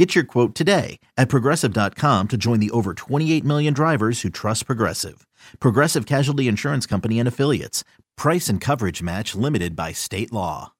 Get your quote today at progressive.com to join the over 28 million drivers who trust Progressive. Progressive Casualty Insurance Company and Affiliates. Price and coverage match limited by state law.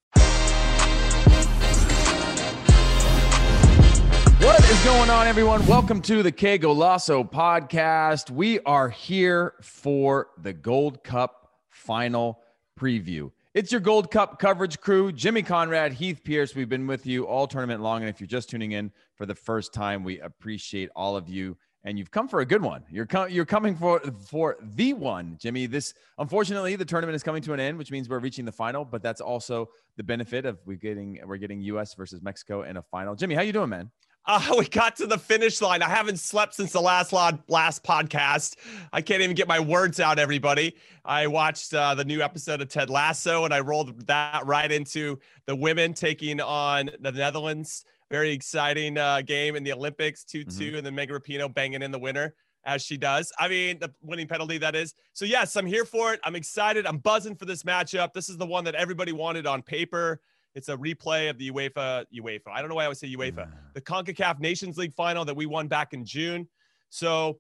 What is going on, everyone? Welcome to the Que Golazo podcast. We are here for the Gold Cup final preview. It's your Gold Cup coverage crew, Jimmy Conrad, Heath Pearce. We've been with you all tournament long. And if you're just tuning in for the first time, we appreciate all of you. And you've come for a good one. You're, com- you're coming for for the one, Jimmy. This unfortunately the tournament is coming to an end, which means we're reaching the final. But that's also the benefit of we getting we're getting U.S. versus Mexico in a final. Jimmy, how you doing, man? Uh, we got to the finish line. I haven't slept since the last last podcast. I can't even get my words out. Everybody, I watched uh, the new episode of Ted Lasso, and I rolled that right into the women taking on the Netherlands. Very exciting uh, game in the Olympics, 2 2, mm-hmm. and then Megan Rapinoe banging in the winner as she does. I mean, the winning penalty, that is. So, yes, I'm here for it. I'm excited. I'm buzzing for this matchup. This is the one that everybody wanted on paper. It's a replay of the UEFA, UEFA. I don't know why I would say UEFA, the CONCACAF Nations League final that we won back in June. So,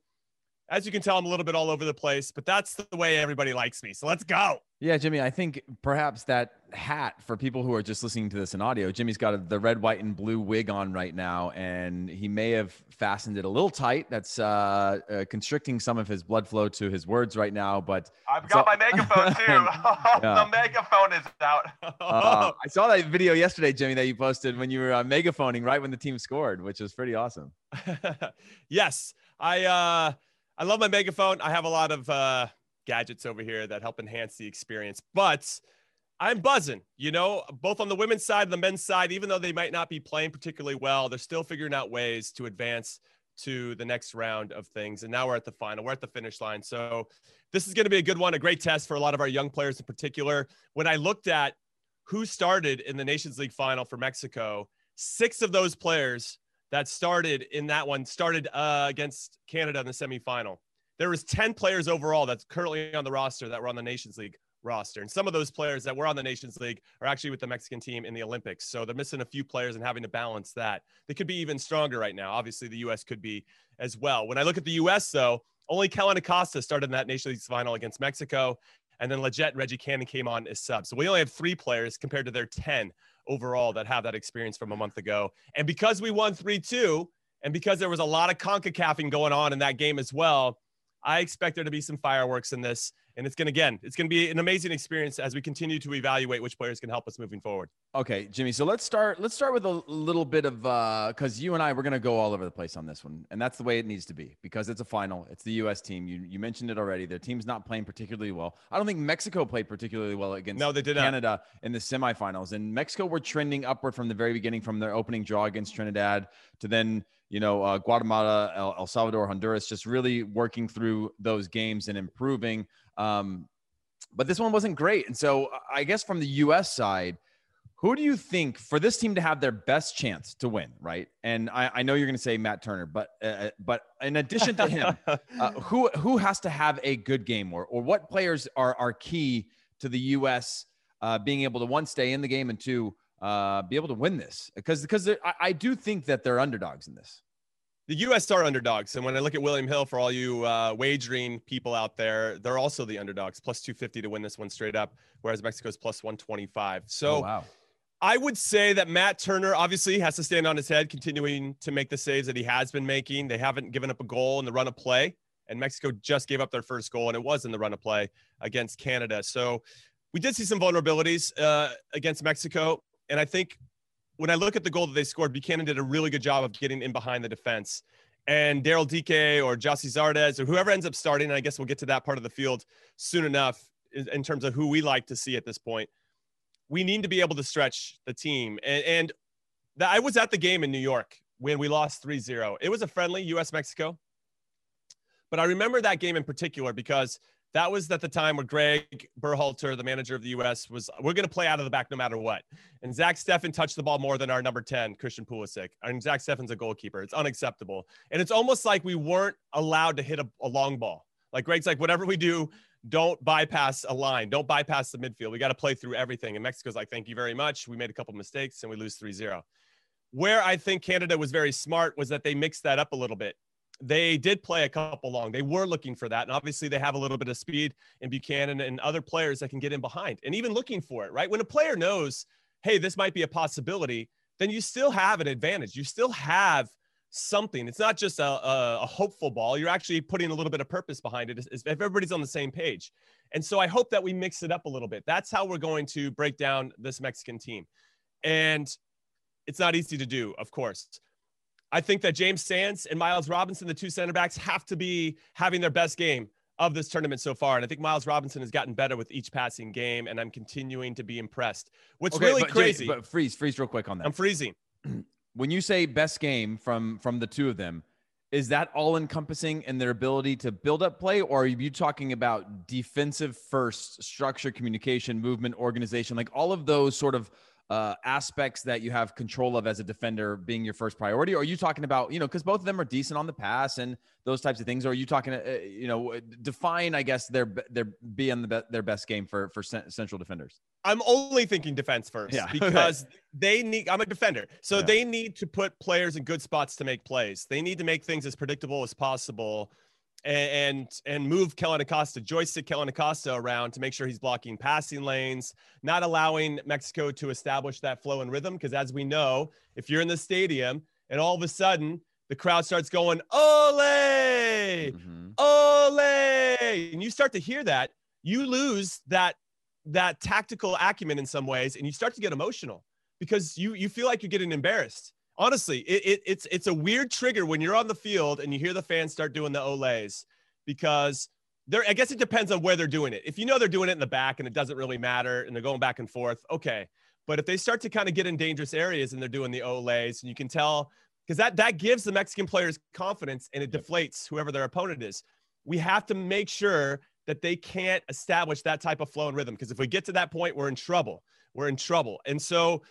as you can tell, I'm a little bit all over the place, but that's the way everybody likes me. So let's go. Yeah, Jimmy, I think perhaps that hat for people who are just listening to this in audio, Jimmy's got the red, white, and blue wig on right now, and he may have fastened it a little tight. That's uh, uh, constricting some of his blood flow to his words right now. But I've got my megaphone too. the megaphone is out. uh, I saw that video yesterday, Jimmy, that you posted when you were uh, megaphoning right when the team scored, which was pretty awesome. yes, I uh, I love my megaphone. I have a lot of uh, gadgets over here that help enhance the experience. But I'm buzzing, you know, both on the women's side and the men's side, even though they might not be playing particularly well, they're still figuring out ways to advance to the next round of things. And now we're at the final, we're at the finish line. So this is going to be a good one, a great test for a lot of our young players in particular. When I looked at who started in the Nations League final for Mexico, six of those players that started in that one started uh, against Canada in the semifinal there was 10 players overall that's currently on the roster that were on the Nations League roster. And some of those players that were on the Nations League are actually with the Mexican team in the Olympics. So they're missing a few players and having to balance that. They could be even stronger right now. Obviously, the U.S. could be as well. When I look at the U.S., though, only Kellyn Acosta started in that Nations League final against Mexico. And then Lletget and Reggie Cannon came on as subs. So we only have three players compared to their 10 overall that have that experience from a month ago. And because we won 3 2, and because there was a lot of CONCACAFing going on in that game as well, I expect there to be some fireworks in this. And it's going to, again, it's going to be an amazing experience as we continue to evaluate which players can help us moving forward. Okay, Jimmy. So let's start. Let's start with a little bit of uh, because uh, you and I we're going to go all over the place on this one, and that's the way it needs to be because it's a final. It's the U.S. team. You you mentioned it already. Their team's not playing particularly well. I don't think Mexico played particularly well against no, they did Canada not. in the semifinals. And Mexico were trending upward from the very beginning, from their opening draw against Trinidad to then you know uh, Guatemala, El, El, Salvador, Honduras, just really working through those games and improving. Um, but this one wasn't great, and so I guess from the U.S. side who do you think for this team to have their best chance to win, right? And I, I know you're going to say Matt Turner, but uh, uh, but in addition to him, uh, who who has to have a good game, or or what players are are key to the U.S. Uh, being able to one stay in the game and two uh, be able to win this? Because because I, I do think that they're underdogs in this the U.S. are underdogs, and when I look at William Hill, for all you uh, wagering people out there, they're also the underdogs, plus 250 to win this one straight up, whereas Mexico's plus 125. So, oh, wow. I would say that Matt Turner obviously has to stand on his head, continuing to make the saves that he has been making. They haven't given up a goal in the run of play, and Mexico just gave up their first goal, and it was in the run of play against Canada. So we did see some vulnerabilities uh, against Mexico, and I think when I look at the goal that they scored, Buchanan did a really good job of getting in behind the defense. And Daryl Dike or Gyasi Zardes or whoever ends up starting, and I guess we'll get to that part of the field soon enough in terms of who we like to see at this point we need to be able to stretch the team. And, and the, I was at the game in New York when we lost 3 0. It was a friendly US Mexico. But I remember that game in particular because That was at the time where Greg Berhalter, the manager of the U.S., was we're going to play out of the back no matter what. And Zach Steffen touched the ball more than our number 10, Christian Pulisic. And Zach Steffen's a goalkeeper. It's unacceptable. And it's almost like we weren't allowed to hit a, a long ball. Like Greg's like, whatever we do, don't bypass a line. Don't bypass the midfield. We got to play through everything. And Mexico's like, thank you very much. We made a couple mistakes and we lose 3 0. Where I think Canada was very smart was that they mixed that up a little bit. They did play a couple long. They were looking for that. And obviously, they have a little bit of speed in Buchanan and other players that can get in behind and even looking for it, right? When a player knows, hey, this might be a possibility, then you still have an advantage. You still have something. It's not just a, a, a, hopeful ball. You're actually putting a little bit of purpose behind it if everybody's on the same page. And so I hope that we mix it up a little bit. That's how we're going to break down this Mexican team. And it's not easy to do, of course. I think that James Sands and Miles Robinson, the two center backs, have to be having their best game of this tournament so far. And I think Miles Robinson has gotten better with each passing game, and I'm continuing to be impressed. What's okay, really but, crazy. but freeze, freeze real quick on that. I'm freezing. when you say best game from from the two of them, is that all encompassing in their ability to build up play, or are you talking about defensive first structure, communication, movement, organization, like all of those sort of uh, aspects that you have control of as a defender being your first priority? Or are you talking about, you know, because both of them are decent on the pass and those types of things? Or are you talking, uh, you know, define, I guess, their their being the be- their best game for for central defenders? I'm only thinking defense first yeah. because they need. I'm a defender, so yeah. they need to put players in good spots to make plays. They need to make things as predictable as possible and and move Kellyn Acosta, joystick Kellyn Acosta around to make sure he's blocking passing lanes, not allowing Mexico to establish that flow and rhythm. Because as we know, if you're in the stadium and all of a sudden the crowd starts going ole, mm-hmm. ole, and you start to hear that, you lose that that tactical acumen in some ways, and you start to get emotional because you you feel like you're getting embarrassed honestly, it, it, it's it's a weird trigger when you're on the field and you hear the fans start doing the olays because they're I guess it depends on where they're doing it. If you know they're doing it in the back and it doesn't really matter and they're going back and forth, okay. But if they start to kind of get in dangerous areas and they're doing the olays and you can tell because that that gives the Mexican players confidence and it deflates whoever their opponent is. We have to make sure that they can't establish that type of flow and rhythm because if we get to that point, we're in trouble. We're in trouble. And so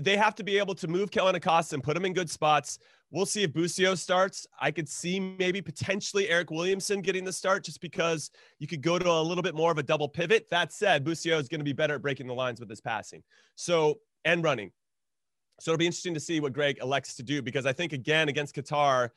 they have to be able to move Kellyn Acosta and put him in good spots. We'll see if Busio starts. I could see maybe potentially Eryk Williamson getting the start just because you could go to a little bit more of a double pivot. That said, Busio is going to be better at breaking the lines with his passing. So, and running. So it'll be interesting to see what Greg elects to do because I think, again, against Qatar,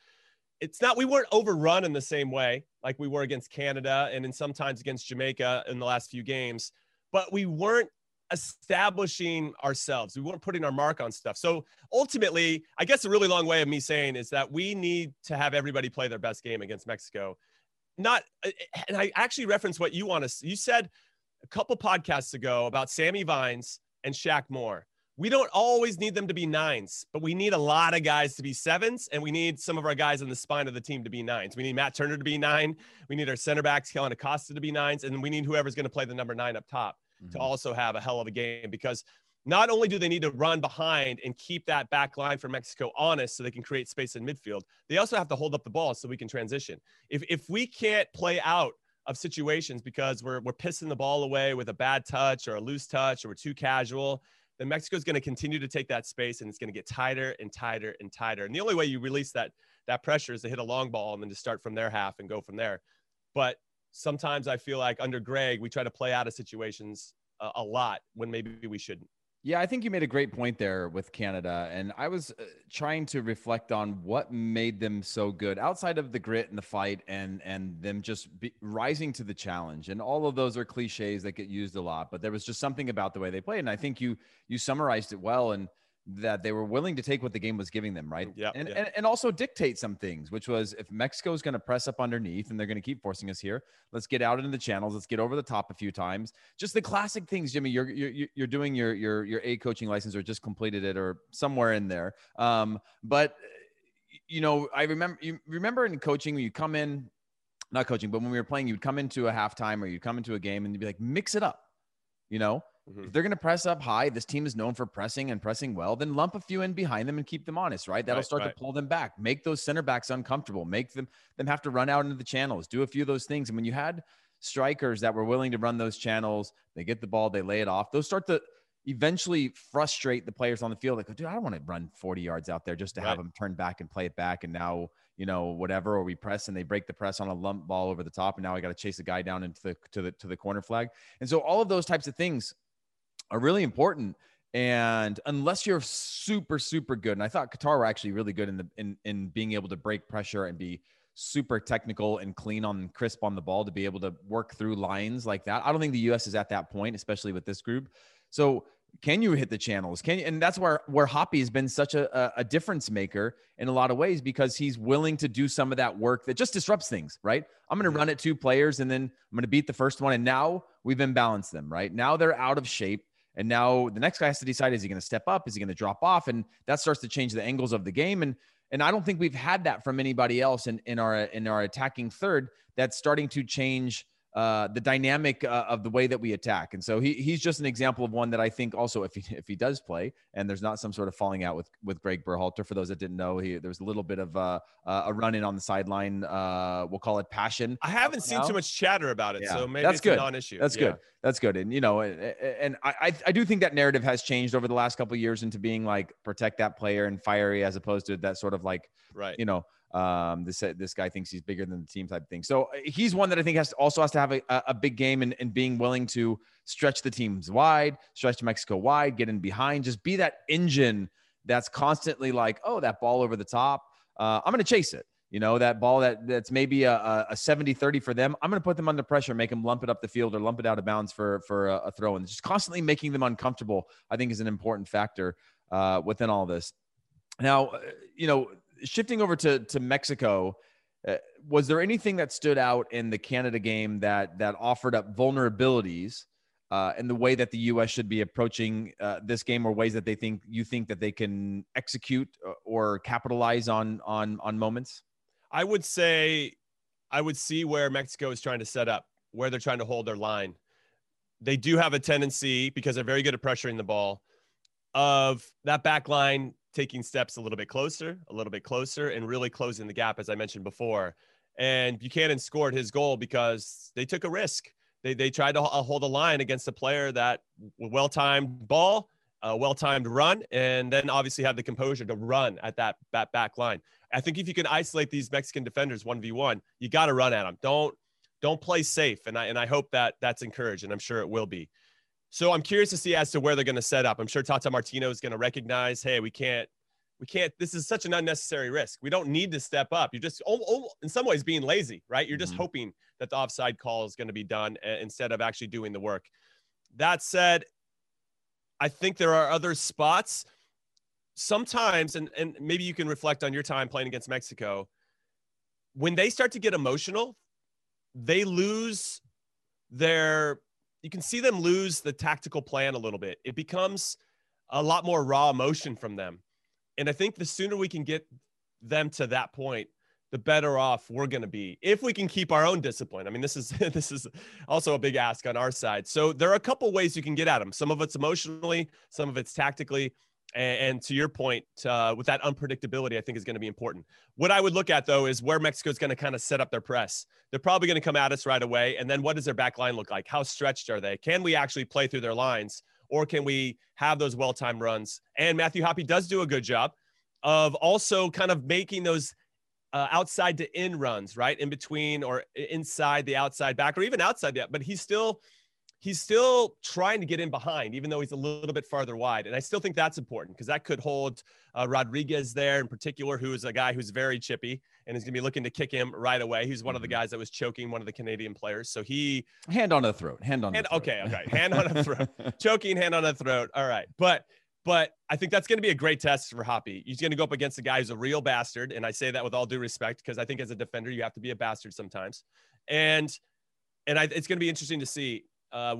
it's not, we weren't overrun in the same way like we were against Canada and in sometimes against Jamaica in the last few games, but we weren't establishing ourselves. We weren't putting our mark on stuff. So ultimately, I guess a really long way of me saying is that we need to have everybody play their best game against Mexico. Not, eh, eh, and I actually referenced what you want to. You said a couple podcasts ago about Sammy Vines and Shaq Moore. We don't always need them to be nines, but we need a lot of guys to be sevens, and we need some of our guys in the spine of the team to be nines. We need Matt Turner to be nine. We need our center backs, Kellyn Acosta, to be nines, and we need whoever's going to play the number nine up top mm-hmm. to also have a hell of a game because not only do they need to run behind and keep that back line for Mexico honest so they can create space in midfield, they also have to hold up the ball so we can transition. If, if we can't play out of situations because we're, we're pissing the ball away with a bad touch or a loose touch or we're too casual, then Mexico's going to continue to take that space and it's going to get tighter and tighter and tighter. And the only way you release that, that pressure is to hit a long ball and then to start from their half and go from there. But sometimes I feel like under Greg, we try to play out of situations a, lot when maybe we shouldn't. Yeah, I think you made a great point there with Canada. And I was uh, trying to reflect on what made them so good outside of the grit and the fight and and them just be, rising to the challenge. And all of those are cliches that get used a lot, but there was just something about the way they played. And I think you you summarized it well. And that they were willing to take what the game was giving them, right? Yeah. And, yeah. and, and also dictate some things, which was if Mexico is going to press up underneath and they're going to keep forcing us here, let's get out into the channels, let's get over the top a few times. Just the classic things, Jimmy. You're you're you're doing your your your A coaching license or just completed it or somewhere in there. Um, but you know, I remember you remember in coaching when you come in, not coaching, but when we were playing, you'd come into a halftime or you'd come into a game and you'd be like, mix it up, you know Mm-hmm. If they're going to press up high, this team is known for pressing and pressing well, then lump a few in behind them and keep them honest, right? That'll right, start right. to pull them back, make those center backs uncomfortable, make them them have to run out into the channels, do a few of those things. And when you had strikers that were willing to run those channels, they get the ball, they lay it off. Those start to eventually frustrate the players on the field. Like, dude, I don't want to run 40 yards out there just to right. have them turn back and play it back. And now, you know, whatever, or we press and they break the press on a lump ball over the top. And now I got to chase a guy down into the, to the, to the corner flag. And so all of those types of things are really important. And unless you're super, super good, and I thought Qatar were actually really good in the in in being able to break pressure and be super technical and clean on crisp on the ball to be able to work through lines like that. I don't think the US is at that point, especially with this group. So can you hit the channels? Can you? And that's where where Hoppe has been such a, a difference maker in a lot of ways because he's willing to do some of that work that just disrupts things. Right? I'm going to run at two players and then I'm going to beat the first one, and now we've imbalanced them. Right now they're out of shape. And now the next guy has to decide is he going to step up? Is he going to drop off? And that starts to change the angles of the game. And and I don't think we've had that from anybody else in, in our in our attacking third. That's starting to change uh, the dynamic uh, of the way that we attack. And so he, he's just an example of one that I think also, if he, if he does play and there's not some sort of falling out with, with Greg Berhalter, for those that didn't know, he, there was a little bit of uh, a run in on the sideline. Uh, we'll call it passion. I haven't seen too much chatter about it. Yeah. So maybe that's good. non-issue. That's yeah. good. That's good. And, you know, and, and I, I do think that narrative has changed over the last couple years into being like, protect that player and fiery as opposed to that sort of like, right. you know, um, this this guy thinks he's bigger than the team type thing. So uh, he's one that I think has to, also has to have a, a big game and, and being willing to stretch the teams wide, stretch to Mexico wide, get in behind, just be that engine that's constantly like, oh, that ball over the top. Uh, I'm going to chase it. You know, that ball that that's maybe a, a 70 30 for them. I'm going to put them under pressure, make them lump it up the field or lump it out of bounds for, for a, a throw. And just constantly making them uncomfortable, I think, is an important factor uh, within all this. Now, uh, you know, shifting over to to Mexico, uh, was there anything that stood out in the Canada game that that offered up vulnerabilities uh, in the way that the U.S. should be approaching uh, this game, or ways that they think you think that they can execute uh, or capitalize on on on moments? I would say I would see where Mexico is trying to set up, where they're trying to hold their line. They do have a tendency because they're very good at pressuring the ball of that back line taking steps a little bit closer, a little bit closer, and really closing the gap, as I mentioned before. And Buchanan scored his goal because they took a risk. They, they tried to uh, hold a line against a player that well timed ball, a well timed run, and then obviously have the composure to run at that, that back line. I think if you can isolate these Mexican defenders one v one, you got to run at them. Don't don't play safe, and I and I hope that that's encouraged, and I'm sure it will be. So I'm curious to see as to where they're going to set up. I'm sure Tata Martino is going to recognize, hey, we can't, we can't. This is such an unnecessary risk. We don't need to step up. You're just, oh, oh, in some ways, being lazy, right? You're just mm-hmm. hoping that the offside call is going to be done instead of actually doing the work. That said, I think there are other spots. Sometimes, and and maybe you can reflect on your time playing against Mexico. When they start to get emotional, they lose their you can see them lose the tactical plan a little bit. It becomes a lot more raw emotion from them. And I think the sooner we can get them to that point, the better off we're going to be if we can keep our own discipline. I mean, this is this is also a big ask on our side. So there are a couple ways you can get at them. Some of it's emotionally, some of it's tactically. And, and to your point, uh, with that unpredictability, I think is going to be important. What I would look at though is where Mexico is going to kind of set up their press. They're probably going to come at us right away, and then what does their back line look like? How stretched are they? Can we actually play through their lines, or can we have those well-timed runs? And Matthew Hoppe does do a good job of also kind of making those uh, outside to in runs, right in between or inside the outside back, or even outside that. But he's still he's still trying to get in behind, even though he's a little bit farther wide. And I still think that's important because that could hold uh, Rodriguez there in particular, who is a guy who's very chippy and is going to be looking to kick him right away. He's one of the mm-hmm. guys that was choking one of the Canadian players. So he hand on the throat, hand on. Hand, the throat. Okay, okay, hand on the throat, choking, hand on the throat. All right, but. But I think that's going to be a great test for Hoppe. He's going to go up against a guy who's a real bastard, and I say that with all due respect because I think as a defender you have to be a bastard sometimes. And and I, it's going to be interesting to see uh,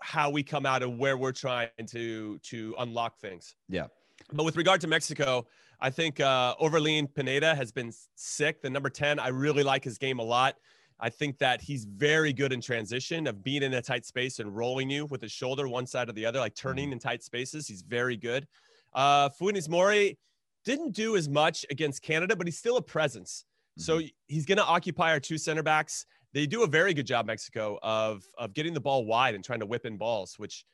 how we come out and where we're trying to to unlock things. Yeah. But with regard to Mexico, I think uh, Orbelin Pineda has been sick. The number 10, I really like his game a lot. I think that he's very good in transition of being in a tight space and rolling you with his shoulder one side or the other, like turning mm-hmm. in tight spaces. He's very good. Uh, Funes Mori didn't do as much against Canada, but he's still a presence. Mm-hmm. So he's going to occupy our two center backs they do a very good job, Mexico, of of getting the ball wide and trying to whip in balls, which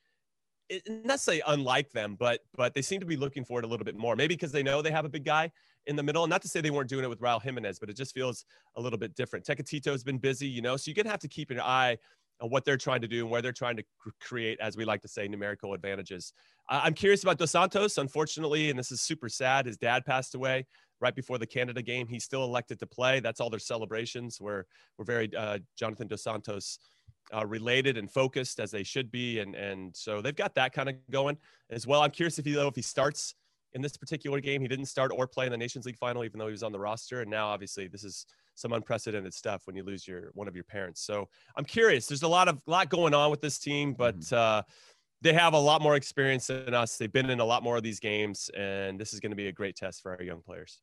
not say unlike them, but but they seem to be looking for it a little bit more. Maybe because they know they have a big guy in the middle. And not to say they weren't doing it with Raul Jimenez, but it just feels a little bit different. Tecatito's been busy, you know, so you're gonna have to keep an eye on what they're trying to do and where they're trying to create, as we like to say, numerical advantages. I'm curious about Dos Santos. Unfortunately, and this is super sad, his dad passed away right before the Canada game. He's still elected to play. That's all their celebrations. We're we're very uh, Jonathan Dos Santos uh, related and focused as they should be, and and so they've got that kind of going as well. I'm curious if he though if he starts in this particular game. He didn't start or play in the Nations League final, even though he was on the roster. And now, obviously, this is some unprecedented stuff when you lose your one of your parents. So I'm curious. There's a lot of lot going on with this team, but. Mm-hmm. Uh, they have a lot more experience than us. They've been in a lot more of these games, and this is going to be a great test for our young players.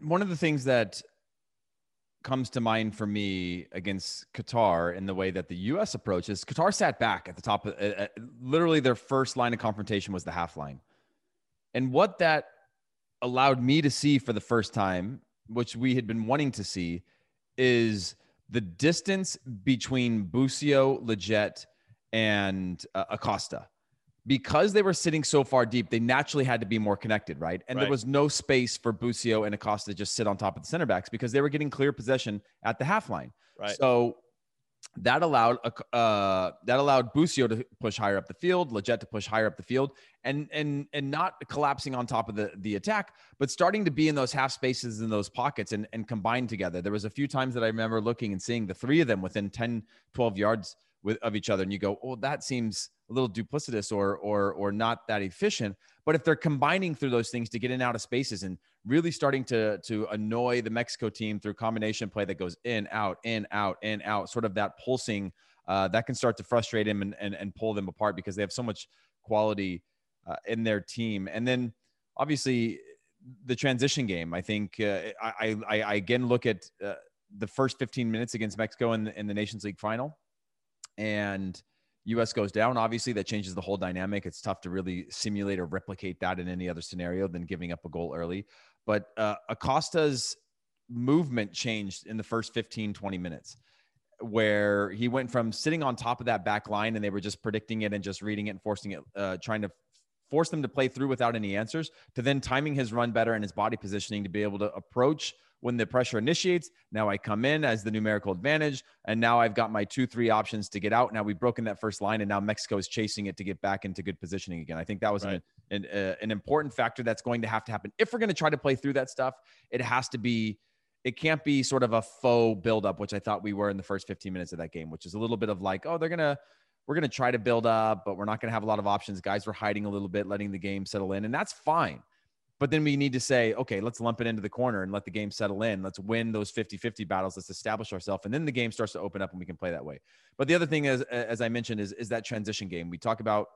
one of the things that comes to mind for me against Qatar in the way that the U.S. approaches Qatar sat back at the top of uh, uh, literally their first line of confrontation was the half line. And what that allowed me to see for the first time, which we had been wanting to see, is the distance between Busio, Lletget, and uh, Acosta. Because they were sitting so far deep, they naturally had to be more connected, right? And right. there was no space for Busio and Acosta to just sit on top of the center backs because they were getting clear possession at the half line. Right. So that allowed uh, that allowed Busio to push higher up the field, Lletget to push higher up the field, and and and not collapsing on top of the the attack, but starting to be in those half spaces in those pockets and and combined together. There was a few times that I remember looking and seeing the three of them within 10, 12 yards with of each other, and you go, "Oh, that seems a little duplicitous or or or not that efficient." But if they're combining through those things to get in out of spaces and really starting to to annoy the Mexico team through combination play that goes in, out, in, out, in, out, sort of that pulsing, uh, that can start to frustrate him and, and and pull them apart because they have so much quality uh, in their team. And then obviously the transition game. I think uh, I, I, I again look at uh, the first 15 minutes against Mexico in the, in the Nations League final, and US goes down. Obviously, that changes the whole dynamic. It's tough to really simulate or replicate that in any other scenario than giving up a goal early. But uh, Acosta's movement changed in the first 15, 20 minutes where he went from sitting on top of that back line and they were just predicting it and just reading it and forcing it, uh, trying to force them to play through without any answers to then timing his run better and his body positioning to be able to approach when the pressure initiates. Now I come in as the numerical advantage, and now I've got my two, three options to get out. Now we've broken that first line, and now Mexico is chasing it to get back into good positioning again. I think that was right. an, an, uh, an important factor that's going to have to happen. If we're going to try to play through that stuff, it has to be. It can't be sort of a faux buildup, which I thought we were in the first 15 minutes of that game, which is a little bit of like, oh, they're gonna we're going to try to build up, but we're not going to have a lot of options. Guys were hiding a little bit, letting the game settle in, and that's fine. But then we need to say, okay, let's lump it into the corner and let the game settle in. Let's win those 50 50 battles. Let's establish ourselves. And then the game starts to open up and we can play that way. But the other thing is, as I mentioned, is, is that transition game. We talk about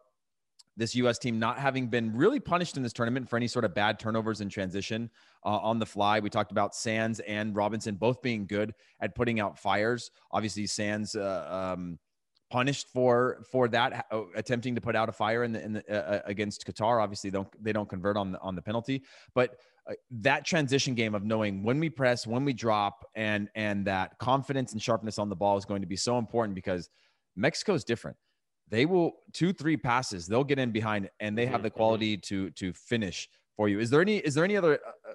this U.S. team not having been really punished in this tournament for any sort of bad turnovers in transition uh, on the fly. We talked about Sands and Robinson both being good at putting out fires. Obviously, Sands uh, um, punished for for that, uh, attempting to put out a fire in the, in the uh, uh, against Qatar. Obviously, they don't they don't convert on the, on the penalty, but uh, that transition game of knowing when we press, when we drop, and and that confidence and sharpness on the ball is going to be so important because Mexico is different. They will two three passes they'll get in behind and they have mm-hmm, the quality to to finish for you. Is there any is there any other uh, uh,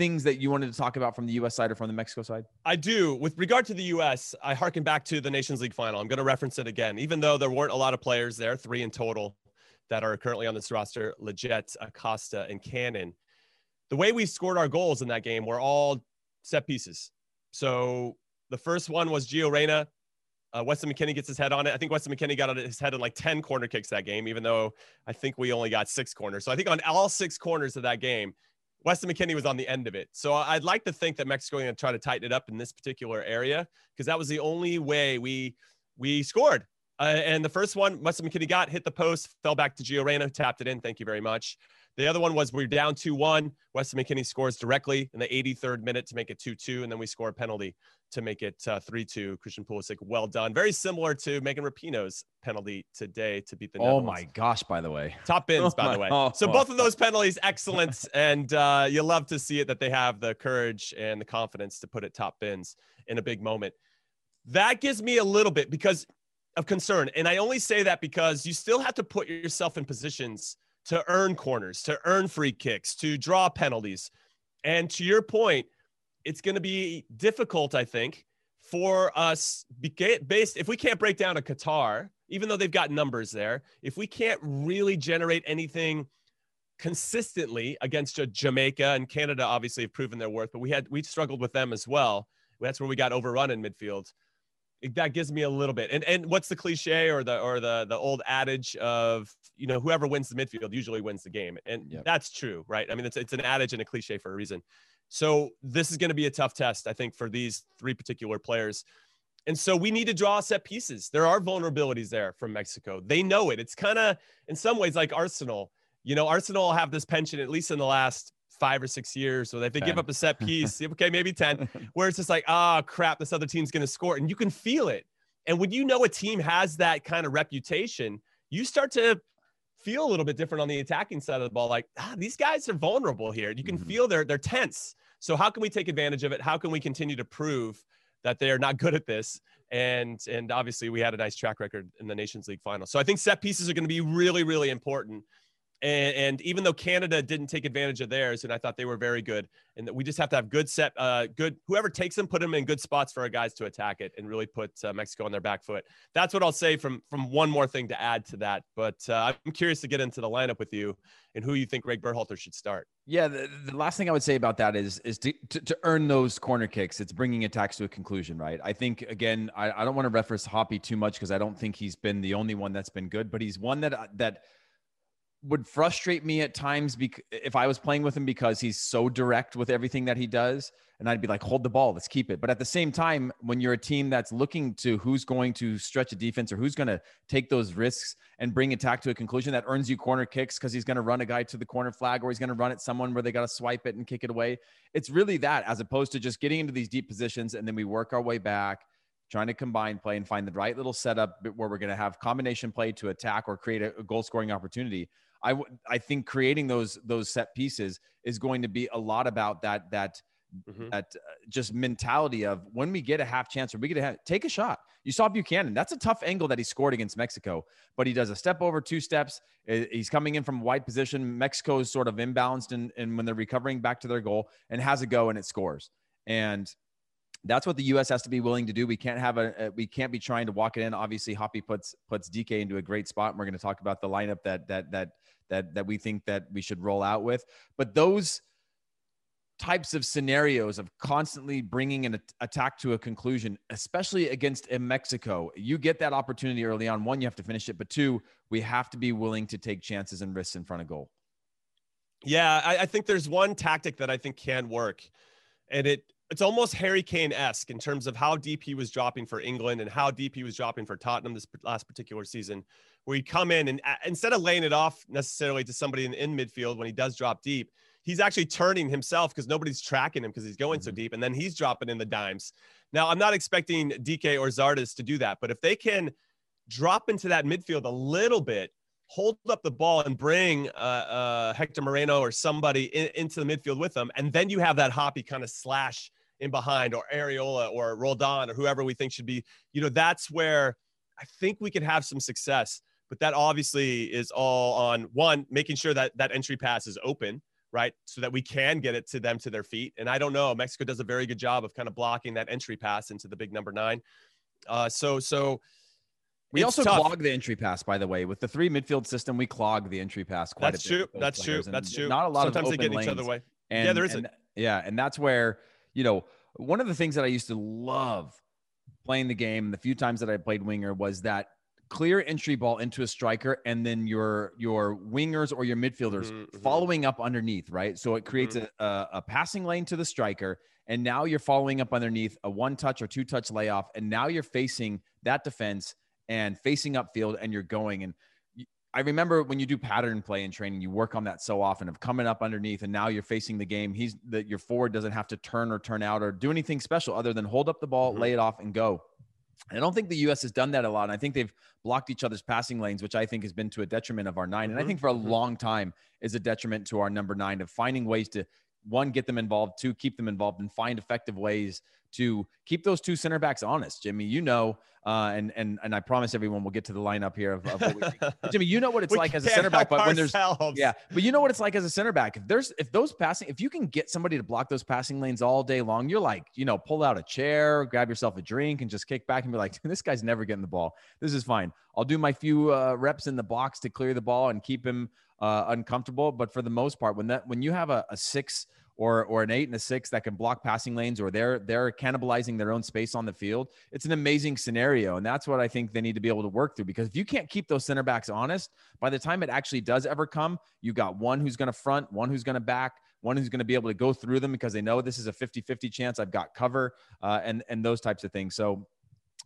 things that you wanted to talk about from the us side or from the mexico side? I do. With regard to the us i harken back to the nations league final. I'm going to reference it again. Even though there weren't a lot of players there three in total that are currently on this roster Lletget acosta and cannon the way we scored our goals in that game were all set pieces. So the first one was Gio Reyna. Uh, Weston McKennie gets his head on it. I think Weston McKennie got his head on like 10 corner kicks that game, even though I think we only got six corners. So I think on all six corners of that game, Weston McKennie was on the end of it. So I'd like to think that Mexico is going to try to tighten it up in this particular area because that was the only way we we scored. Uh, and the first one, Weston McKennie got hit the post, fell back to Gio Reyna, tapped it in. Thank you very much. The other one was we are down 2 1. Weston McKennie scores directly in the 83rd minute to make it 2 2. And then we score a penalty to make it 3 uh, 2. Christian Pulisic, well done. Very similar to Megan Rapinoe's penalty today to beat the Netherlands Oh my gosh, by the way. Top bins, by the way. Oh, So both of those penalties, excellent. and uh, you love to see it that they have the courage and the confidence to put it top bins in a big moment. That gives me a little bit because of concern. And I only say that because you still have to put yourself in positions – to earn corners, to earn free kicks, to draw penalties. And to your point, it's going to be difficult, I think, for us based if we can't break down a Qatar, even though they've got numbers there, if we can't really generate anything consistently against Jamaica and Canada, obviously have proven their worth, but we had we struggled with them as well. That's where we got overrun in midfield that gives me a little bit. And and what's the cliche or the or the the old adage of you know whoever wins the midfield usually wins the game, and yep. that's true, right? I mean, it's it's an adage and a cliche for a reason. So this is going to be a tough test, I think, for these three particular players. And so we need to draw set pieces. There are vulnerabilities there from Mexico. They know it. It's kind of in some ways like Arsenal. You know, Arsenal have this penchant, at least in the last five or six years. So if they 10. give up a set piece, okay, maybe 10, where it's just like, oh crap, this other team's going to score. And you can feel it. And when you know a team has that kind of reputation, you start to feel a little bit different on the attacking side of the ball. Like, ah, these guys are vulnerable here. You can mm-hmm. feel they're they're tense. So how can we take advantage of it? How can we continue to prove that they are not good at this? And and obviously we had a nice track record in the Nations League final. So I think set pieces are going to be really, really important. And, and, even though Canada didn't take advantage of theirs, and I thought they were very good, and that we just have to have good set, uh, good whoever takes them, put them in good spots for our guys to attack it, and really put uh, Mexico on their back foot. That's what I'll say. From from one more thing to add to that, but uh, I'm curious to get into the lineup with you and who you think Greg Berhalter should start. Yeah, the, the last thing I would say about that is is to, to, to, earn those corner kicks. It's bringing attacks to a conclusion, right? I think again, I, I don't want to reference Hoppe too much because I don't think he's been the only one that's been good, but he's one that that would frustrate me at times bec- if I was playing with him because he's so direct with everything that he does. And I'd be like, hold the ball, let's keep it. But at the same time, when you're a team that's looking to who's going to stretch a defense or who's going to take those risks and bring attack to a conclusion, that earns you corner kicks because he's going to run a guy to the corner flag or he's going to run at someone where they got to swipe it and kick it away. It's really that as opposed to just getting into these deep positions and then we work our way back trying to combine play and find the right little setup where we're going to have combination play to attack or create a, goal scoring opportunity. I I think creating those those set pieces is going to be a lot about that that mm-hmm. that uh, just mentality of when we get a half chance or we get a half, take a shot. You saw Buchanan. That's a tough angle that he scored against Mexico, but he does a step over, two steps. He's coming in from wide position. Mexico is sort of imbalanced, and and when they're recovering back to their goal, and has a go and it scores. And that's what the U.S. has to be willing to do. We can't have a, a, we can't be trying to walk it in. Obviously, Hoppe puts puts DK into a great spot. And we're going to talk about the lineup that that that that that we think that we should roll out with. But those types of scenarios of constantly bringing an attack to a conclusion, especially against a Mexico, you get that opportunity early on. One, you have to finish it, but two, we have to be willing to take chances and risks in front of goal. Yeah, I, I think there's one tactic that I think can work, and it it's almost Harry Kane esque in terms of how deep he was dropping for England and how deep he was dropping for Tottenham this last particular season, where he'd come in and uh, instead of laying it off necessarily to somebody in, in midfield when he does drop deep, he's actually turning himself because nobody's tracking him because he's going so mm-hmm. deep, and then he's dropping in the dimes. Now, I'm not expecting DK or Zardes to do that, but if they can drop into that midfield a little bit hold up the ball and bring uh, uh, Hector Moreno or somebody in, into the midfield with them. And then you have that Hoppe kind of slash in behind or Arriola or Roldan or whoever we think should be, you know, that's where I think we could have some success. But that obviously is all on one, making sure that that entry pass is open, right? So that we can get it to them to their feet. And I don't know, Mexico does a very good job of kind of blocking that entry pass into the big number nine. Uh, so, so, we also tough. clog the entry pass, by the way. With the three midfield system, we clog the entry pass quite that's a bit. That's true. That's true. That's true. Not a lot Sometimes of they get lanes. each other way. And, yeah, there is. And, yeah, and that's where you know one of the things that I used to love playing the game, the few times that I played winger, was that clear entry ball into a striker, and then your your wingers or your midfielders mm-hmm, mm-hmm. following up underneath, right? So it creates mm-hmm. a, a, a passing lane to the striker, and now you're following up underneath a one touch or two touch layoff, and now you're facing that defense and facing upfield and you're going. And I remember when you do pattern play in training, you work on that so often of coming up underneath and now you're facing the game. He's that your forward doesn't have to turn or turn out or do anything special other than hold up the ball, mm-hmm. lay it off, and go. I don't think the U.S. has done that a lot. And I think they've blocked each other's passing lanes, which I think has been to a detriment of our 9 mm-hmm. And I mm-hmm. think for a mm-hmm. long time is a detriment to our number nine of finding ways to one, get them involved, two, keep them involved, and find effective ways to keep those two center backs honest. Jimmy, you know, uh, and and and I promise everyone we'll get to the lineup here of, of what we. Jimmy, you know what it's like as a center back, but when there's yeah, but you know what it's like as a center back. If there's if those passing, if you can get somebody to block those passing lanes all day long, you're like, you know, pull out a chair, grab yourself a drink, and just kick back and be like, this guy's never getting the ball. This is fine. I'll do my few uh, reps in the box to clear the ball and keep him uh, uncomfortable. But for the most part, when that when you have a, a six or or an eight and a six that can block passing lanes or they're they're cannibalizing their own space on the field it's an amazing scenario and that's what i think they need to be able to work through because if you can't keep those center backs honest by the time it actually does ever come you got one who's going to front one who's going to back one who's going to be able to go through them because they know this is a 50-50 chance i've got cover uh, and and those types of things so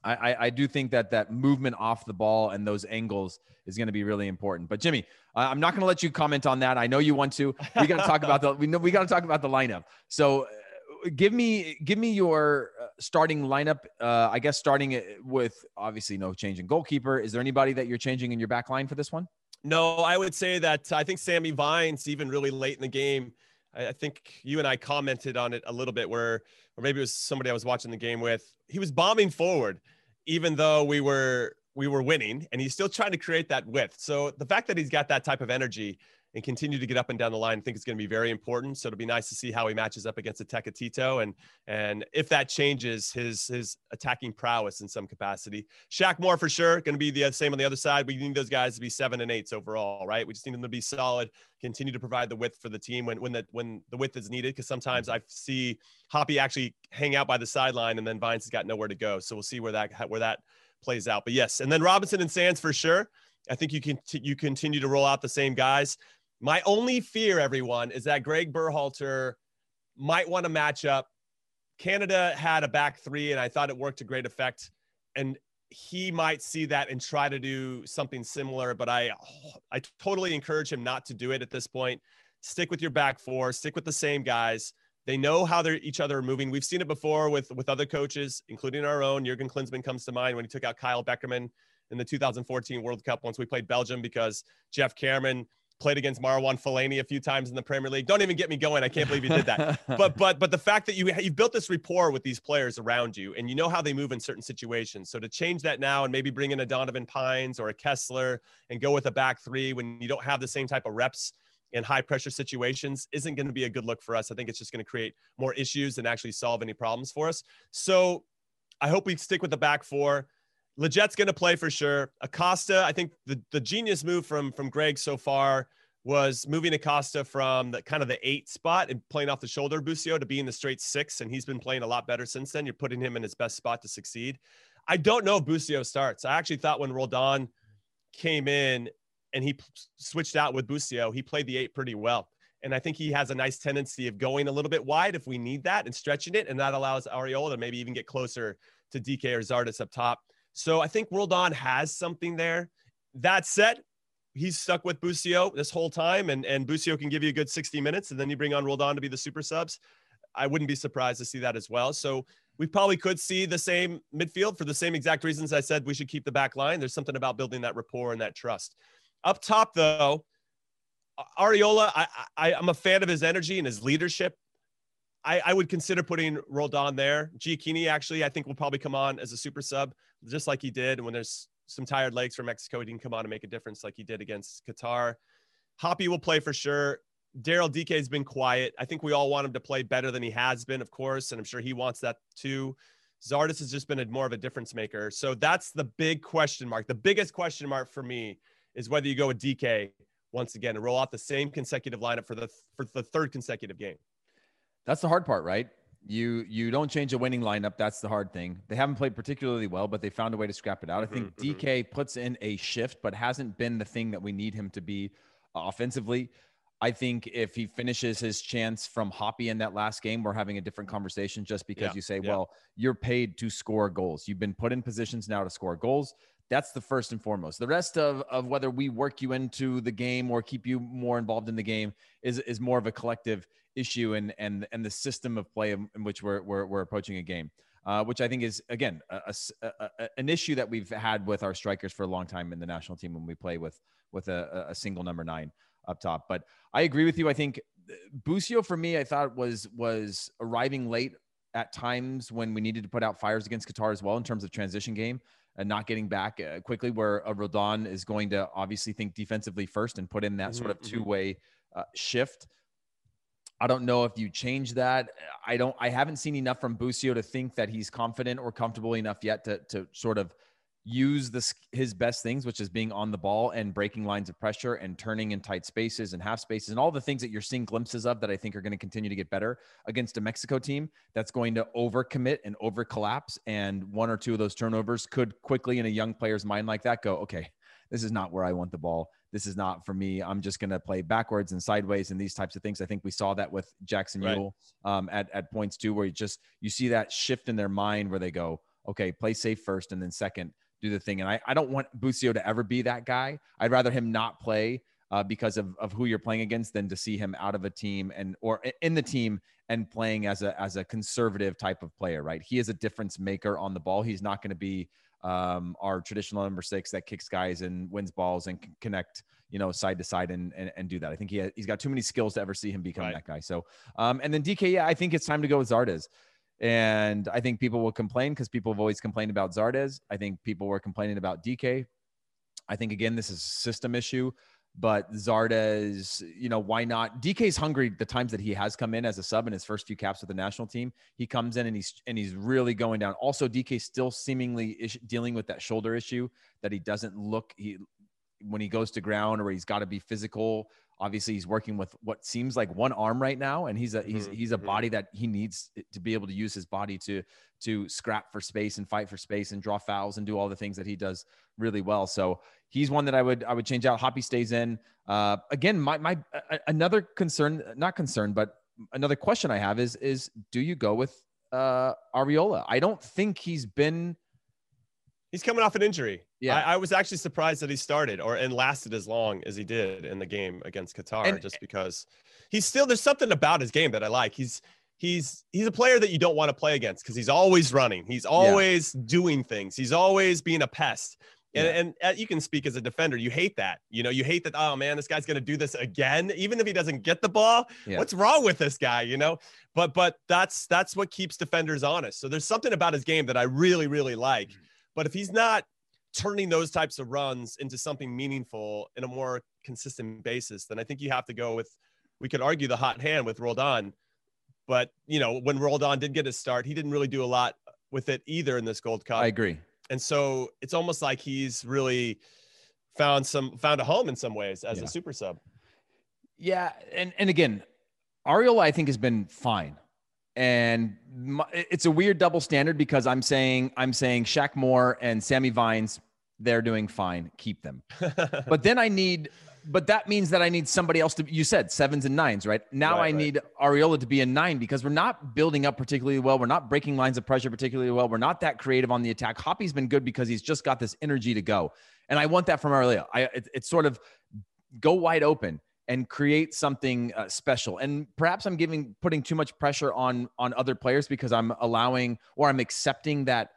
I, I, do think that that movement off the ball and those angles is going to be really important. But Jimmy, I'm not going to let you comment on that. I know you want to. We got to talk about the we know we got to talk about the lineup. So uh, give me give me your uh, starting lineup. Uh, I guess starting with obviously no change in goalkeeper. Is there anybody that you're changing in your back line for this one? No, I would say that I think Sammy Vines even really late in the game. I think you and I commented on it a little bit where or maybe it was somebody I was watching the game with. He was bombing forward even though we were we were winning and he's still trying to create that width. So the fact that he's got that type of energy and continue to get up and down the line, I think it's going to be very important. So it'll be nice to see how he matches up against a Tecatito and and if that changes his his attacking prowess in some capacity. Shaq Moore for sure going to be the uh, same on the other side. We need those guys to be seven and eights overall, right? We just need them to be solid, continue to provide the width for the team when when the when the width is needed. Because sometimes I see Hoppe actually hang out by the sideline and then Vines has got nowhere to go. So we'll see where that where that plays out. But yes, and then Robinson and Sands for sure. I think you can you continue to roll out the same guys. My only fear, everyone, is that Greg Berhalter might want to match up. Canada had a back three, and I thought it worked to great effect. And he might see that and try to do something similar, but I I totally encourage him not to do it at this point. Stick with your back four, stick with the same guys. They know how they're each other are moving. We've seen it before with with other coaches, including our own. Jurgen Klinsmann comes to mind when he took out Kyle Beckerman in the 2014 World Cup once we played Belgium because Geoff Cameron played against Marouane Fellaini a few times in the Premier League. Don't even get me going. I can't believe you did that. but but but the fact that you you've built this rapport with these players around you and you know how they move in certain situations. So to change that now and maybe bring in a Donovan Pines or a Kessler and go with a back three when you don't have the same type of reps in high pressure situations isn't going to be a good look for us. I think it's just going to create more issues than actually solve any problems for us. So I hope we stick with the back four. Lletget's going to play for sure. Acosta, I think the, the genius move from from Greg so far was moving Acosta from the kind of the eight spot and playing off the shoulder Busio to being the straight six, and he's been playing a lot better since then. You're putting him in his best spot to succeed. I don't know if Busio starts. I actually thought when Roldan came in and he switched out with Busio, he played the eight pretty well. And I think he has a nice tendency of going a little bit wide if we need that and stretching it. And that allows Arriola to maybe even get closer to DK or Zardes up top. So I think Roldan has something there. That said, he's stuck with Busio this whole time, and, and Busio can give you a good 60 minutes, and then you bring on Roldan to be the super subs. I wouldn't be surprised to see that as well. So we probably could see the same midfield for the same exact reasons I said we should keep the back line. There's something about building that rapport and that trust. Up top, though, Arriola, I, I, I'm a fan of his energy and his leadership. I, I would consider putting Roldan there. Gioacchini, actually, I think will probably come on as a super sub, just like he did when there's some tired legs for Mexico. He can come on and make a difference like he did against Qatar. Hoppe will play for sure. Daryl Dike has been quiet. I think we all want him to play better than he has been, of course, and I'm sure he wants that too. Zardes has just been a, more of a difference maker. So that's the big question mark. The biggest question mark for me is whether you go with Dike once again and roll out the same consecutive lineup for the for the third consecutive game. That's the hard part, right? You you don't change a winning lineup. That's the hard thing. They haven't played particularly well, but they found a way to scrap it out. I think mm-hmm. Dike mm-hmm. puts in a shift, but hasn't been the thing that we need him to be offensively. I think if he finishes his chance from Hoppe in that last game, we're having a different conversation just because yeah, you say, yeah. well, you're paid to score goals. You've been put in positions now to score goals. That's the first and foremost. The rest of, of whether we work you into the game or keep you more involved in the game is, is more of a collective issue and, and, and the system of play in, which we're, we're, we're approaching a game. Uh, which I think is again a, a, a, an issue that we've had with our strikers for a long time in the national team when we play with with a, single number nine up top. But I agree with you. I think Busio for me, I thought was was arriving late at times when we needed to put out fires against Qatar as well in terms of transition game and not getting back uh, quickly. Where a Roldan is going to obviously think defensively first and put in that mm-hmm, sort of two way uh, shift. I don't know if you change that. I don't. I haven't seen enough from Busio to think that he's confident or comfortable enough yet to to sort of use this his best things, which is being on the ball and breaking lines of pressure and turning in tight spaces and half spaces and all the things that you're seeing glimpses of that I think are going to continue to get better against a Mexico team that's going to overcommit and over collapse. And one or two of those turnovers could quickly in a young player's mind like that go, okay, this is not where I want the ball. This is not for me. I'm just going to play backwards and sideways and these types of things. I think we saw that with Jackson right. Yueill um, at, at points too, where you just, you see that shift in their mind where they go, okay, play safe first. And then second, do the thing. And I, I don't want Busio to ever be that guy. I'd rather him not play uh, because of, of who you're playing against than to see him out of a team and or in the team and playing as a as a conservative type of player. Right? He is a difference maker on the ball. He's not going to be um, our traditional number six that kicks guys and wins balls and can connect you know side to side and, and, and do that. I think he he's got too many skills to ever see him become right. that guy. So um, and then Dike, yeah, I think it's time to go with Zardes. And I think people will complain because people have always complained about Zardes. I think people were complaining about Dike. I think again, this is a system issue, but Zardes, you know, why not? Dike's hungry the times that he has come in as a sub in his first few caps with the national team. He comes in and he's and he's really going down. Also, Dike still seemingly ish, dealing with that shoulder issue that he doesn't look he when he goes to ground or he's got to be physical Obviously, he's working with what seems like one arm right now, and he's a he's mm-hmm. he's a mm-hmm. body that he needs to be able to use his body to to scrap for space and fight for space and draw fouls and do all the things that he does really well. So he's one that I would I would change out. Hoppe stays in. Uh, again, my my uh, another concern, not concern, but another question I have is is do you go with uh, Arriola? I don't think he's been He's coming off an injury. Yeah, I, I, was actually surprised that he started or and lasted as long as he did in the game against Qatar, and, just because he's still there's something about his game that I like. He's he's he's a player that you don't want to play against because he's always running. He's always yeah. doing things. He's always being a pest. And, yeah. and, and you can speak as a defender. You hate that. You know, you hate that. Oh man, this guy's going to do this again, even if he doesn't get the ball. Yeah. What's wrong with this guy? You know, but but that's that's what keeps defenders honest. So there's something about his game that I really really like. Mm-hmm but if he's not turning those types of runs into something meaningful in a more consistent basis, then I think you have to go with, we could argue the hot hand with Roldan. But, you know, when Roldan did get his start, he didn't really do a lot with it either in this Gold Cup. I agree. And so it's almost like he's really found some, found a home in some ways as yeah. a super sub. Yeah. And, and again, Arriola, I think, has been fine and my, it's a weird double standard because I'm saying I'm saying Shaq Moore and Sammy Vines they're doing fine keep them but then I need but that means that I need somebody else to. You said sevens and nines, right? Now Right, I right. need Arriola to be a nine because we're not building up particularly well. We're not breaking lines of pressure particularly well. We're not that creative on the attack. Hoppe's been good because he's just got this energy to go, and I want that from Arriola. I it, it's sort of go wide open and create something uh, special. And perhaps I'm giving putting too much pressure on on other players because I'm allowing or I'm accepting that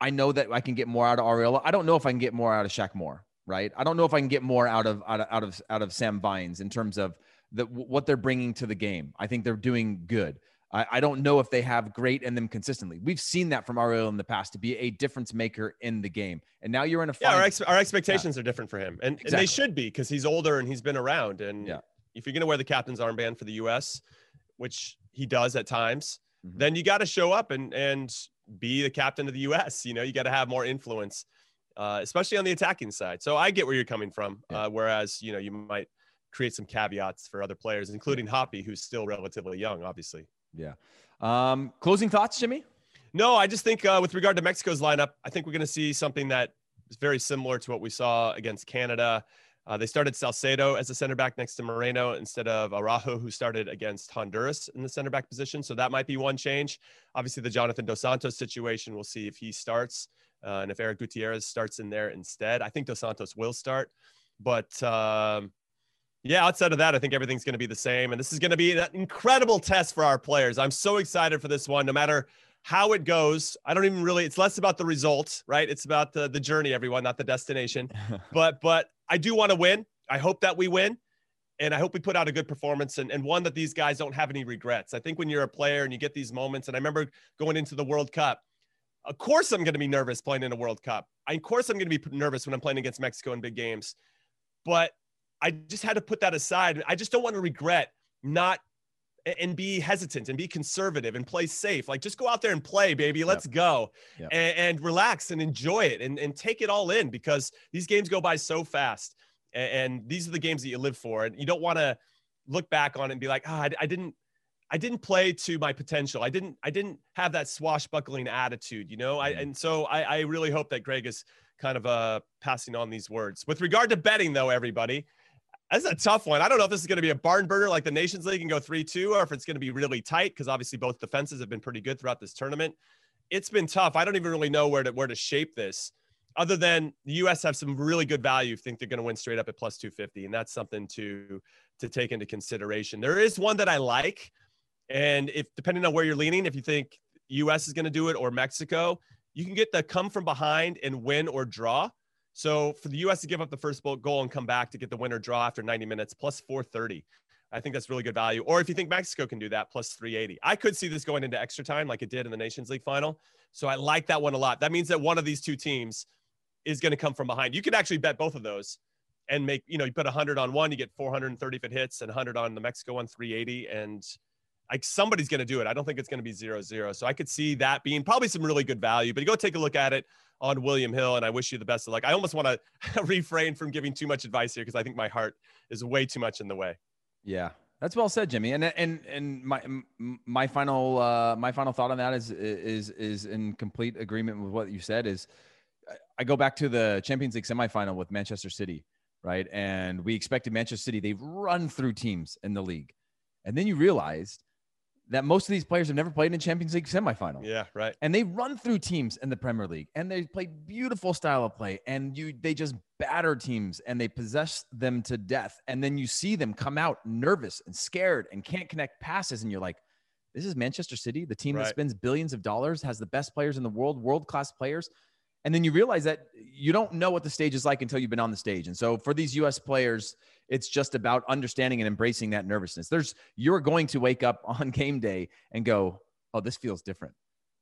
I know that I can get more out of Arriola. I don't know if I can get more out of Shaq Moore, right? I don't know if I can get more out of out of out of, out of Sam Vines in terms of the what they're bringing to the game. I think they're doing good. I, I don't know if they have great in them consistently. We've seen that from Arriola in the past to be a difference maker in the game. And now you're in a Yeah, our, ex- our expectations are different for him, and, and they should be because he's older and he's been around. And Yeah. if you're going to wear the captain's armband for the U.S., which he does at times, Mhm. then you got to show up and and be the captain of the U.S. You know, you got to have more influence, uh, especially on the attacking side. So I get where you're coming from. Yeah. Uh, whereas you know you might create some caveats for other players, including Hoppe, who's still relatively young, obviously. Yeah. Um, closing thoughts, Jimmy? No, I just think uh, with regard to Mexico's lineup, I think we're going to see something that is very similar to what we saw against Canada. Uh, they started Salcedo as a center back next to Moreno instead of Araujo, who started against Honduras in the center back position. So that might be one change. Obviously, the Jonathan Dos Santos situation, we'll see if he starts uh, and if Erick Gutierrez starts in there instead. I think Dos Santos will start. But um, yeah, outside of that, I think everything's going to be the same. And this is going to be an incredible test for our players. I'm so excited for this one, no matter how it goes. I don't even really, it's less about the result, right? It's about the, the journey, everyone, not the destination. but, but I do want to win. I hope that we win. And I hope we put out a good performance and, and one that these guys don't have any regrets. I think when you're a player and you get these moments, and I remember going into the World Cup, of course I'm going to be nervous playing in a World Cup. Of course I'm going to be nervous when I'm playing against Mexico in big games. But I just had to put that aside. I just don't want to regret not and be hesitant and be conservative and play safe. Like just go out there and play, baby. Let's go Yep. and, and relax and enjoy it and, and take it all in because these games go by so fast. And, and these are the games that you live for. And you don't want to look back on it and be like, oh, I, I didn't, I didn't play to my potential. I didn't, I didn't have that swashbuckling attitude, you know? I, Mhm. and so I, I really hope that Gregg is kind of uh, passing on these words. With regard to betting, though, everybody, that's a tough one. I don't know if this is going to be a barn burner like the Nations League and go 3 2, or if it's going to be really tight because obviously both defenses have been pretty good throughout this tournament. It's been tough. I don't even really know where to, where to shape this other than the US have some really good value. Think they're going to win straight up at plus 250. And that's something to, to take into consideration. There is one that I like. And if depending on where you're leaning, if you think US is going to do it or Mexico, you can get the come from behind and win or draw. So for the US to give up the first goal and come back to get the winner draw after 90 minutes, plus 430. I think that's really good value. Or if you think Mexico can do that, plus 380. I could see this going into extra time like it did in the Nations League final. So I like that one a lot. That means that one of these two teams is going to come from behind. You could actually bet both of those and make, you know, you put 100 on one, you get 430 if it hits, and 100 on the Mexico one, 380. And like somebody's going to do it. I don't think it's going to be zero zero. So I could see that being probably some really good value. But you go take a look at it on William Hill, and I wish you the best of luck. I almost want to refrain from giving too much advice here because I think my heart is way too much in the way. Yeah, that's well said, Jimmy. And and and my my final uh, my final thought on that is is is in complete agreement with what you said. Is I go back to the Champions League semifinal with Manchester City, right? And we expected Manchester City. They've run through teams in the league, and then you realized that most of these players have never played in a Champions League semifinal. Yeah, right. and they run through teams in the Premier League and they play beautiful style of play and you they just batter teams and they possess them to death. And then you see them come out nervous and scared and can't connect passes and you're like this is Manchester City the team that spends billions of dollars has the best players in the world world class players. And then you realize that you don't know what the stage is like until you've been on the stage. And so for these US players it's just about understanding and embracing that nervousness. There's you're going to wake up on game day and go oh this feels different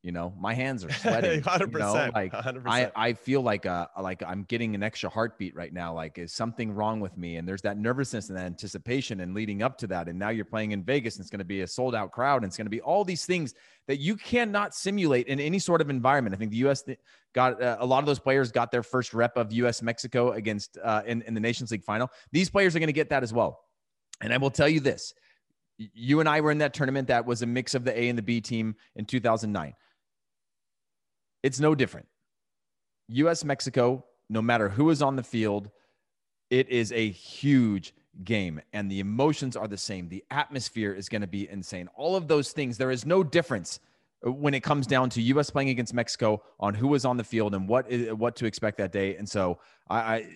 you know my hands are sweating you know? 100%. like 100%. I, I feel like uh like I'm getting an extra heartbeat right now. Like, is something wrong with me? And there's that nervousness and that anticipation and leading up to that. And now you're playing in Vegas and it's going to be a sold out crowd and it's going to be all these things that you cannot simulate in any sort of environment. I think the U.S. got uh, a lot of those players got their first rep of U.S. Mexico against uh, in, in the Nations League final. These players are going to get that as well. And I will tell you this you and I were in that tournament that was a mix of the A and the B team in 2009. It's no different. US Mexico, no matter who is on the field, it is a huge game and the emotions are the same. The atmosphere is going to be insane. All of those things, there is no difference when it comes down to U.S. playing against Mexico on who was on the field and what what to expect that day. And so, I, I,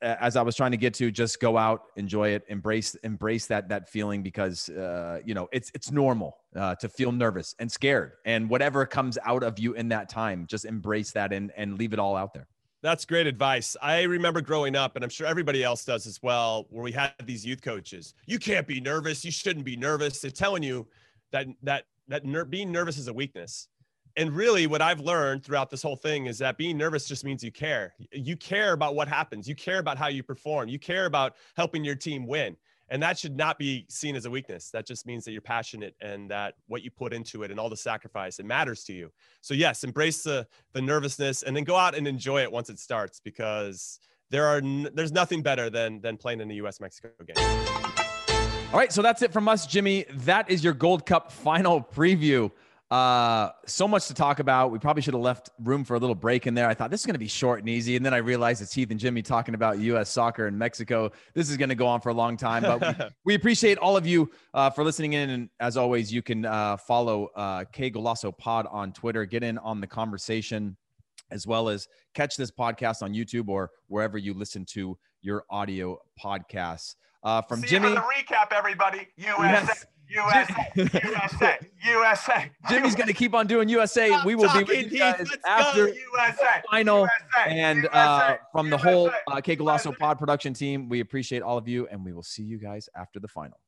as I was trying to get to, just go out, enjoy it, embrace embrace that that feeling because uh, you know it's it's normal uh, to feel nervous and scared, and whatever comes out of you in that time, just embrace that and and leave it all out there. That's great advice. I remember growing up, and I'm sure everybody else does as well, where we had these youth coaches. You can't be nervous. You shouldn't be nervous. They're telling you that that that ner- being nervous is a weakness. And really, what I've learned throughout this whole thing is that being nervous just means you care. You care about what happens. You care about how you perform. You care about helping your team win. And that should not be seen as a weakness. That just means that you're passionate and that what you put into it and all the sacrifice, it matters to you. So yes, embrace the the nervousness and then go out and enjoy it once it starts because there are n- there's nothing better than than playing in the US Mexico game. All right, so that's it from us, Jimmy. That is your Gold Cup final preview. Uh, so much to talk about. We probably should have left room for a little break in there. I thought this is going to be short and easy, and then I realized it's Heath and Jimmy talking about U.S. soccer and Mexico. This is going to go on for a long time, but we, we appreciate all of you uh, for listening in. And as always, you can uh, follow uh, K Golasso Pod on Twitter. Get in on the conversation, as well as catch this podcast on YouTube or wherever you listen to your audio podcasts. Uh, from See Jimmy. You for the recap, everybody. USA, Yes. USA, USA, USA. Jimmy's going to keep on doing USA. Stop we will be with you guys after USA, final. USA, and USA, uh, from the whole uh, K. Pod production team, we appreciate all of you, and we will see you guys after the final.